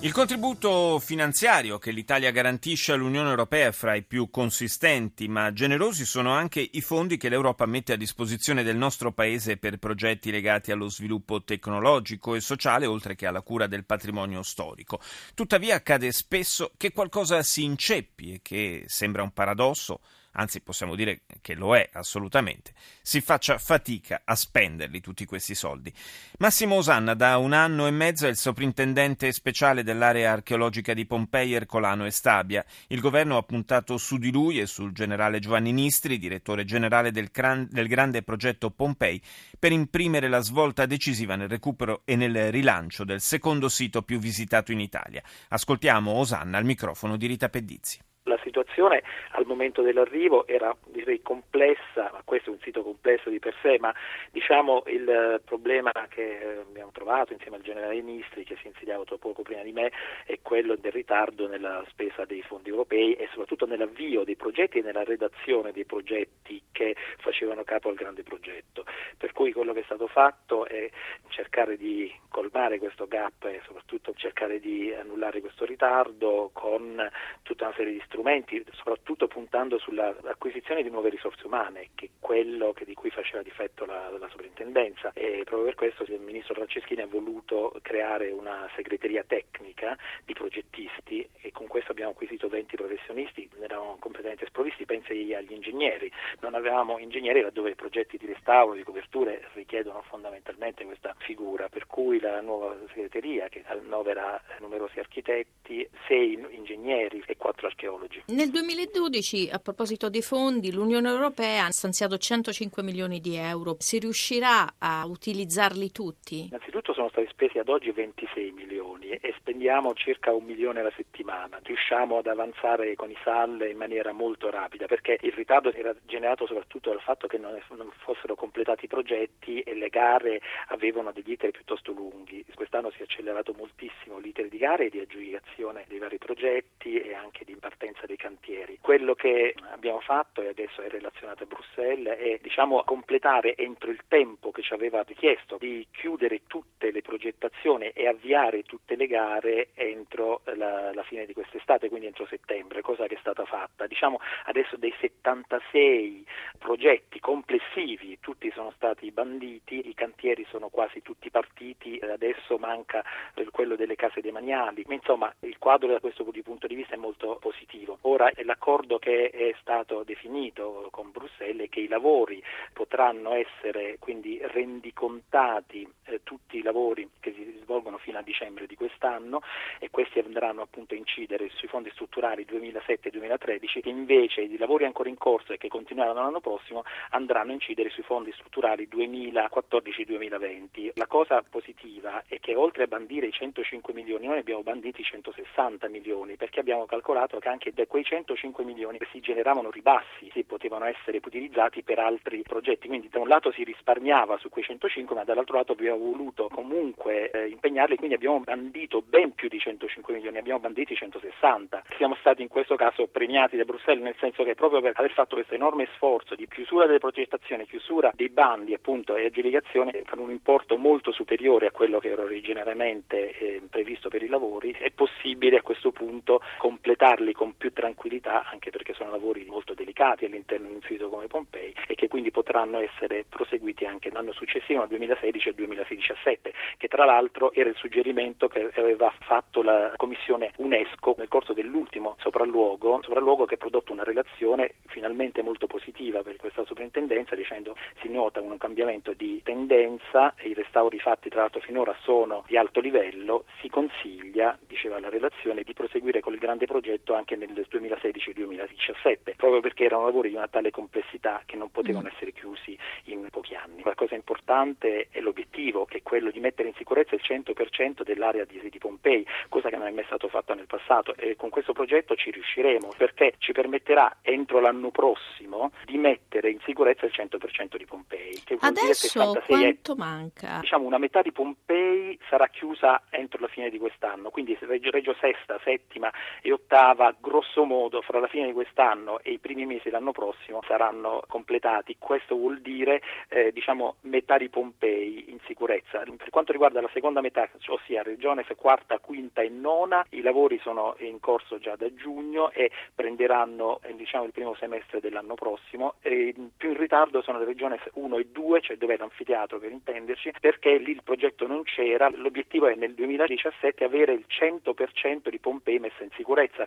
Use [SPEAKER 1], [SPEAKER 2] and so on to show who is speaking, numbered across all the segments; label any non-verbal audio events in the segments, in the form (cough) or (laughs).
[SPEAKER 1] Il contributo finanziario che l'Italia garantisce all'Unione Europea è fra i più consistenti, ma generosi sono anche i fondi che l'Europa mette a disposizione del nostro Paese per progetti legati allo sviluppo tecnologico e sociale, oltre che alla cura del patrimonio storico. Tuttavia accade spesso che qualcosa si inceppi e che sembra un paradosso anzi possiamo dire che lo è assolutamente, si faccia fatica a spenderli tutti questi soldi. Massimo Osanna da un anno e mezzo è il soprintendente speciale dell'area archeologica di Pompei, Ercolano e Stabia. Il governo ha puntato su di lui e sul generale Giovanni Nistri, direttore generale del, cran- del grande progetto Pompei, per imprimere la svolta decisiva nel recupero e nel rilancio del secondo sito più visitato in Italia. Ascoltiamo Osanna al microfono di Rita Pedizzi
[SPEAKER 2] la situazione al momento dell'arrivo era direi complessa, ma questo è un sito complesso di per sé, ma diciamo il problema che abbiamo trovato insieme al generale Ministri che si è insediato poco prima di me è quello del ritardo nella spesa dei fondi europei e soprattutto nell'avvio dei progetti e nella redazione dei progetti che facevano capo al grande progetto. Per cui quello che è stato fatto è cercare di colmare questo gap e soprattutto cercare di annullare questo ritardo con tutta una serie di strumenti, soprattutto puntando sull'acquisizione di nuove risorse umane, che è quello che, di cui faceva difetto la, la sovrintendenza. E proprio per questo il ministro Franceschini ha voluto creare una segreteria tecnica di progettisti e con questo abbiamo acquisito 20 professionisti, ne eravamo completamente sprovvisti, pensi agli ingegneri. Non avevamo ingegneri laddove i progetti di restauro, di coperture richiedono fondamentalmente questa figura, per cui la nuova segreteria che annovera numerosi architetti, 6 ingegneri e 4 archeologi.
[SPEAKER 3] Nel 2012, a proposito dei fondi, l'Unione Europea ha stanziato 105 milioni di euro. Si riuscirà a utilizzarli tutti?
[SPEAKER 2] Innanzitutto sono stati spesi ad oggi 26 milioni e spendiamo circa un milione alla settimana. Riusciamo ad avanzare con i SAL in maniera molto rapida perché il ritardo era generato soprattutto dal fatto che non, fossero completati i progetti e le gare avevano degli iter piuttosto lunghi. Quest'anno si è accelerato moltissimo l'iter di gare e di aggiudicazione dei vari progetti e anche di partenza dei cantieri. Quello che abbiamo fatto e adesso è relazionato a Bruxelles è diciamo, completare entro il tempo che ci aveva richiesto di chiudere tutte le progettazioni e avviare tutte le gare entro la, la fine di quest'estate, quindi entro settembre, cosa che è stata fatta. Diciamo adesso dei 76 progetti complessivi, tutti sono stati banditi, i cantieri sono quasi tutti partiti, adesso manca quello delle case demaniali, insomma il quadro da questo punto di vista è molto positivo. Ora l'accordo che è stato definito con Bruxelles è che i lavori potranno essere quindi rendicontati eh, tutti i lavori che si svolgono fino a dicembre di quest'anno e questi andranno appunto a incidere sui fondi strutturali 2007-2013 che invece i lavori ancora in corso e che continueranno l'anno prossimo andranno a incidere sui fondi strutturali 2014-2020. La cosa positiva è che oltre a bandire i 105 milioni noi abbiamo banditi 160 milioni perché abbiamo calcolato che anche da quei 105 milioni si generavano ribassi che potevano essere utilizzati per altri progetti, quindi da un lato si risparmiava su quei 105 ma dall'altro lato abbiamo voluto comunque eh, impegnarli, quindi abbiamo bandito ben più di 105 milioni, abbiamo banditi 160. Siamo stati in questo caso premiati da Bruxelles nel senso che proprio per aver fatto questo enorme sforzo di chiusura delle progettazioni, chiusura dei bandi appunto e aggiudicazione con un importo molto superiore a quello che era originariamente eh, previsto per i lavori, è possibile a questo punto completarli con più tranquillità anche perché sono lavori molto delicati all'interno di un sito come Pompei e che quindi potranno essere proseguiti anche l'anno successivo, nel 2016 e 2017, che tra l'altro era il suggerimento che aveva fatto la Commissione UNESCO nel corso dell'ultimo sopralluogo, sopralluogo che ha prodotto una relazione finalmente molto positiva per questa sovrintendenza dicendo si nota un cambiamento di tendenza, i restauri fatti tra l'altro finora sono di alto livello, si consiglia, diceva la relazione, di proseguire con il grande progetto anche nel 2016-2017, proprio perché erano lavori di una tale complessità che non potevano mm. essere chiusi in pochi anni. La cosa importante è l'obiettivo, che è quello di mettere in sicurezza il 100% dell'area di, di Pompei, cosa che non è mai stato fatto nel passato e con questo progetto ci riusciremo perché ci permetterà entro l'anno prossimo di mettere mettere in sicurezza il 100% di Pompei. Che vuol
[SPEAKER 3] Adesso
[SPEAKER 2] dire 66
[SPEAKER 3] quanto manca?
[SPEAKER 2] Diciamo una metà di Pompei sarà chiusa entro la fine di quest'anno, quindi Reggio, Reggio Sesta, Settima e Ottava, grosso modo, fra la fine di quest'anno e i primi mesi dell'anno prossimo saranno completati. Questo vuol dire eh, diciamo metà di Pompei in sicurezza. Per quanto riguarda la seconda metà, ossia regione quarta, quinta e nona, i lavori sono in corso già da giugno e prenderanno eh, diciamo, il primo semestre dell'anno prossimo. E più in ritardo sono le regioni 1 e 2, cioè dove è l'anfiteatro per intenderci, perché lì il progetto non c'era. L'obiettivo è nel 2017 avere il 100% di Pompei messa in sicurezza.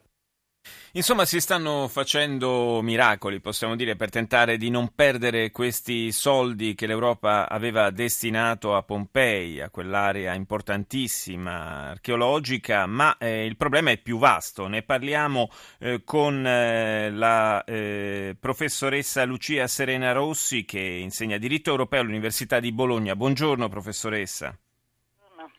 [SPEAKER 1] Insomma, si stanno facendo miracoli, possiamo dire, per tentare di non perdere questi soldi che l'Europa aveva destinato a Pompei, a quell'area importantissima archeologica, ma eh, il problema è più vasto. Ne parliamo eh, con eh, la eh, professoressa Lucia Serena Rossi, che insegna diritto europeo all'Università di Bologna. Buongiorno, professoressa. Buongiorno.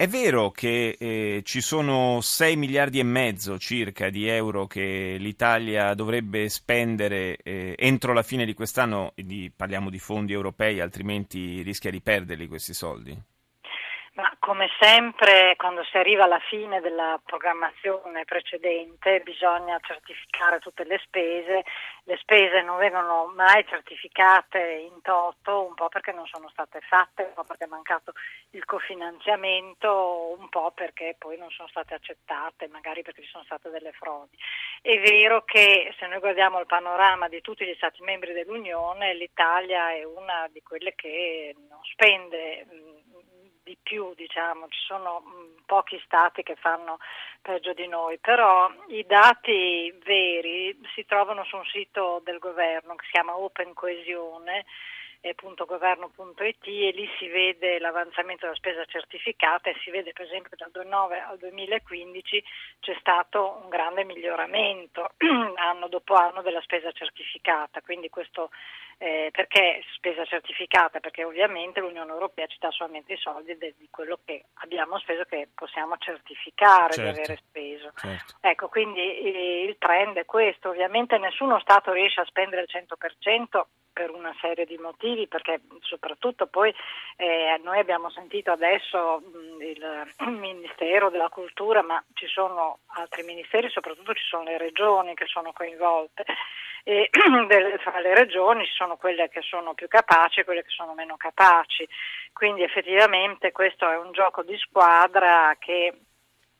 [SPEAKER 1] È vero che eh, ci sono 6 miliardi e mezzo circa di euro che l'Italia dovrebbe spendere eh, entro la fine di quest'anno, di, parliamo di fondi europei, altrimenti rischia di perderli questi soldi?
[SPEAKER 4] Ma come sempre quando si arriva alla fine della programmazione precedente bisogna certificare tutte le spese, le spese non vengono mai certificate in toto, un po' perché non sono state fatte, un po' perché è mancato il cofinanziamento, un po' perché poi non sono state accettate, magari perché ci sono state delle frodi. È vero che se noi guardiamo il panorama di tutti gli Stati membri dell'Unione, l'Italia è una di quelle che non spende più, diciamo, ci sono mm, pochi stati che fanno peggio di noi, però i dati veri si trovano su un sito del governo che si chiama Open Coesione governo.it e lì si vede l'avanzamento della spesa certificata e si vede per esempio dal 2009 al 2015 c'è stato un grande miglioramento (clears throat) anno dopo anno della spesa certificata, quindi questo eh, perché spesa certificata? Perché ovviamente l'Unione Europea ci dà solamente i soldi de, di quello che abbiamo speso, che possiamo certificare certo, di avere speso. Certo. Ecco, quindi eh, il trend è questo. Ovviamente nessuno Stato riesce a spendere il 100% per una serie di motivi, perché soprattutto poi eh, noi abbiamo sentito adesso mh, il (clears throat) Ministero della Cultura, ma ci sono altri ministeri, soprattutto ci sono le regioni che sono coinvolte e (clears throat) fra le regioni ci sono quelle che sono più capaci e quelle che sono meno capaci. Quindi effettivamente questo è un gioco di squadra che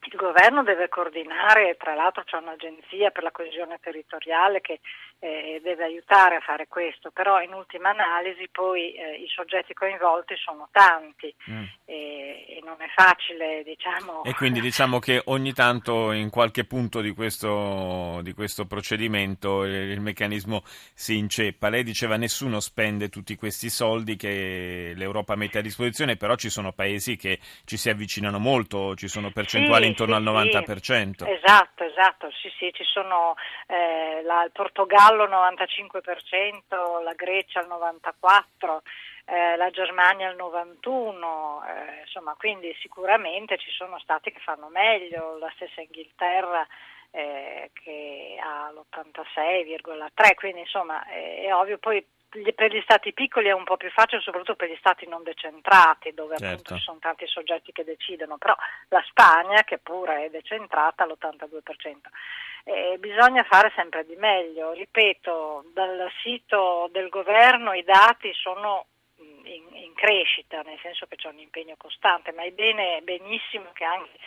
[SPEAKER 4] il governo deve coordinare, tra l'altro c'è un'agenzia per la coesione territoriale che eh, deve aiutare a fare questo, però in ultima analisi poi eh, i soggetti coinvolti sono tanti mm. e, e, non è facile diciamo...
[SPEAKER 1] E quindi diciamo che ogni tanto in qualche punto di questo, di questo procedimento il, il meccanismo si inceppa. Lei diceva nessuno spende tutti questi soldi che l'Europa mette a disposizione, però ci sono paesi che ci si avvicinano molto, ci sono percentuali sì, intorno sì, al 90%. Sì.
[SPEAKER 4] Esatto, esatto, sì sì, ci sono eh, la, il Portogallo Gallo 95%, la Grecia al 94%, eh, la Germania al 91%, eh, insomma quindi sicuramente ci sono stati che fanno meglio, la stessa Inghilterra eh, che ha l'86,3%, quindi insomma è ovvio poi per gli stati piccoli è un po' più facile, soprattutto per gli stati non decentrati, dove certo. appunto ci sono tanti soggetti che decidono, però la Spagna, che pure è decentrata, all'82%. Eh, bisogna fare sempre di meglio. Ripeto, dal sito del governo i dati sono in, in crescita, nel senso che c'è un impegno costante, ma è bene, benissimo che anche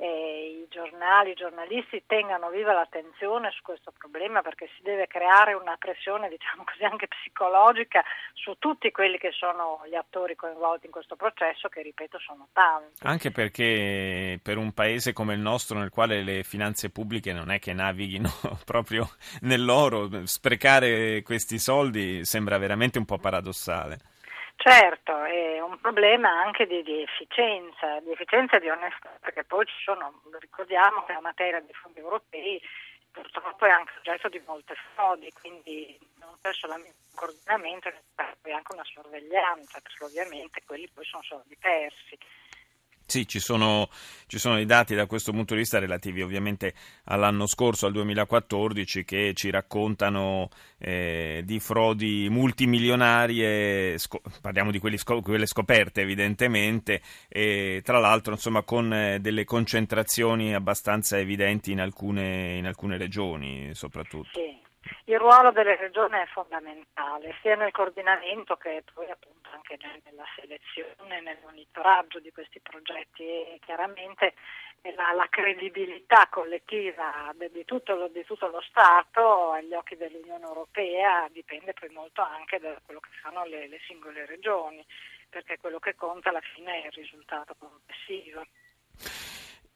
[SPEAKER 4] eh, i giornali, i giornalisti tengano viva l'attenzione su questo problema perché si deve creare una pressione, diciamo così, anche psicologica su tutti quelli che sono gli attori coinvolti in questo processo, che ripeto sono tanti.
[SPEAKER 1] Anche perché per un paese come il nostro, nel quale le finanze pubbliche non è che navighino (laughs) proprio nell'oro, sprecare questi soldi sembra veramente un po' paradossale.
[SPEAKER 4] Certo, è un problema anche di, di, efficienza, di efficienza e di onestà, perché poi ci sono, ricordiamo che la materia dei fondi europei purtroppo è anche oggetto di molte frodi, quindi non c'è solamente un coordinamento, ma anche una sorveglianza, perché ovviamente quelli poi sono soldi persi.
[SPEAKER 1] Sì, ci sono, ci sono, i dati da questo punto di vista relativi ovviamente all'anno scorso, al 2014, che ci raccontano eh, di frodi multimilionarie, sco- parliamo di sco- quelle scoperte evidentemente, e tra l'altro insomma, con eh, delle concentrazioni abbastanza evidenti in alcune, in alcune regioni soprattutto.
[SPEAKER 4] Sì. Il ruolo delle regioni è fondamentale, sia nel coordinamento che poi appunto anche nella selezione, nel monitoraggio di questi progetti e chiaramente la, la credibilità collettiva di, di, tutto lo, di, tutto lo, Stato agli occhi dell'Unione Europea dipende poi molto anche da quello che fanno le, le singole regioni, perché quello che conta alla fine è il risultato complessivo.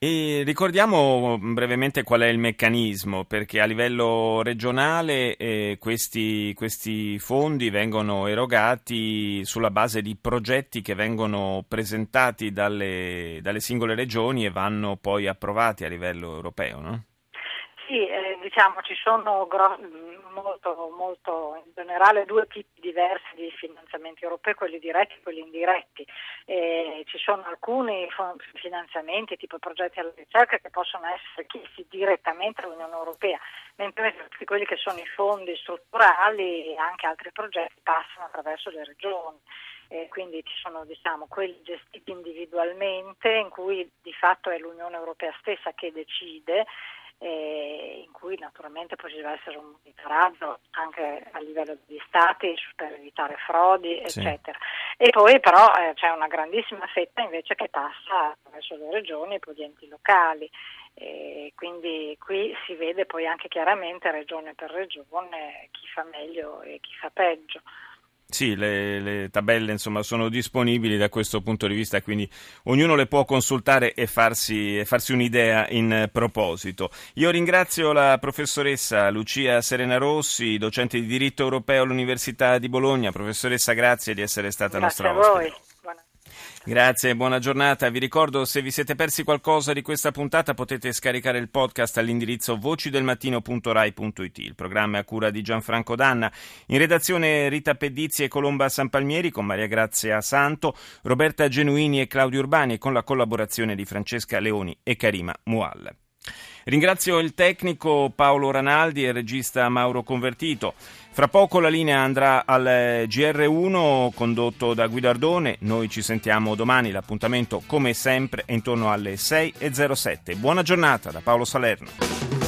[SPEAKER 1] E ricordiamo brevemente qual è il meccanismo, perché a livello regionale eh, questi, questi, fondi vengono erogati sulla base di progetti che vengono presentati dalle, dalle singole regioni e vanno poi approvati a livello europeo, no?
[SPEAKER 4] Sì, eh, diciamo ci sono gro- molto, molto, in generale due tipi diversi di finanziamenti europei, quelli diretti e quelli indiretti. Eh, ci sono alcuni finanziamenti tipo progetti alla ricerca che possono essere chiesti direttamente all'Unione Europea, mentre tutti quelli che sono i fondi strutturali e anche altri progetti passano attraverso le regioni. Eh, quindi ci sono diciamo, quelli gestiti individualmente in cui di fatto è l'Unione Europea stessa che decide eh, in cui naturalmente poi ci deve essere un monitoraggio anche a livello degli stati per evitare frodi, eccetera. Sì. E poi però eh, c'è una grandissima fetta invece che passa attraverso le regioni e poi gli enti locali. E quindi qui si vede poi anche chiaramente regione per regione chi fa meglio e chi fa peggio.
[SPEAKER 1] Sì, le, le, tabelle insomma, sono disponibili da questo punto di vista, quindi ognuno le può consultare e farsi, e farsi, un'idea in proposito. Io ringrazio la professoressa Lucia Serena Rossi, docente di diritto europeo all'Università di Bologna. Professoressa, grazie di essere stata
[SPEAKER 4] grazie
[SPEAKER 1] nostra ospite. Grazie buona giornata. Vi ricordo se vi siete persi qualcosa di questa puntata potete scaricare il podcast all'indirizzo vocidelmattino.rai.it. Il programma è a cura di Gianfranco Danna. In redazione Rita Pedizzi e Colomba Sanpalmieri con Maria Grazia Santo, Roberta Genuini e Claudio Urbani e con la collaborazione di Francesca Leoni e Karima Mual. Ringrazio il tecnico Paolo Ranaldi e il regista Mauro Convertito. Fra poco la linea andrà al GR1 condotto da Guidardone. Noi ci sentiamo domani. L'appuntamento, come sempre, è intorno alle 6.07. Buona giornata da Paolo Salerno.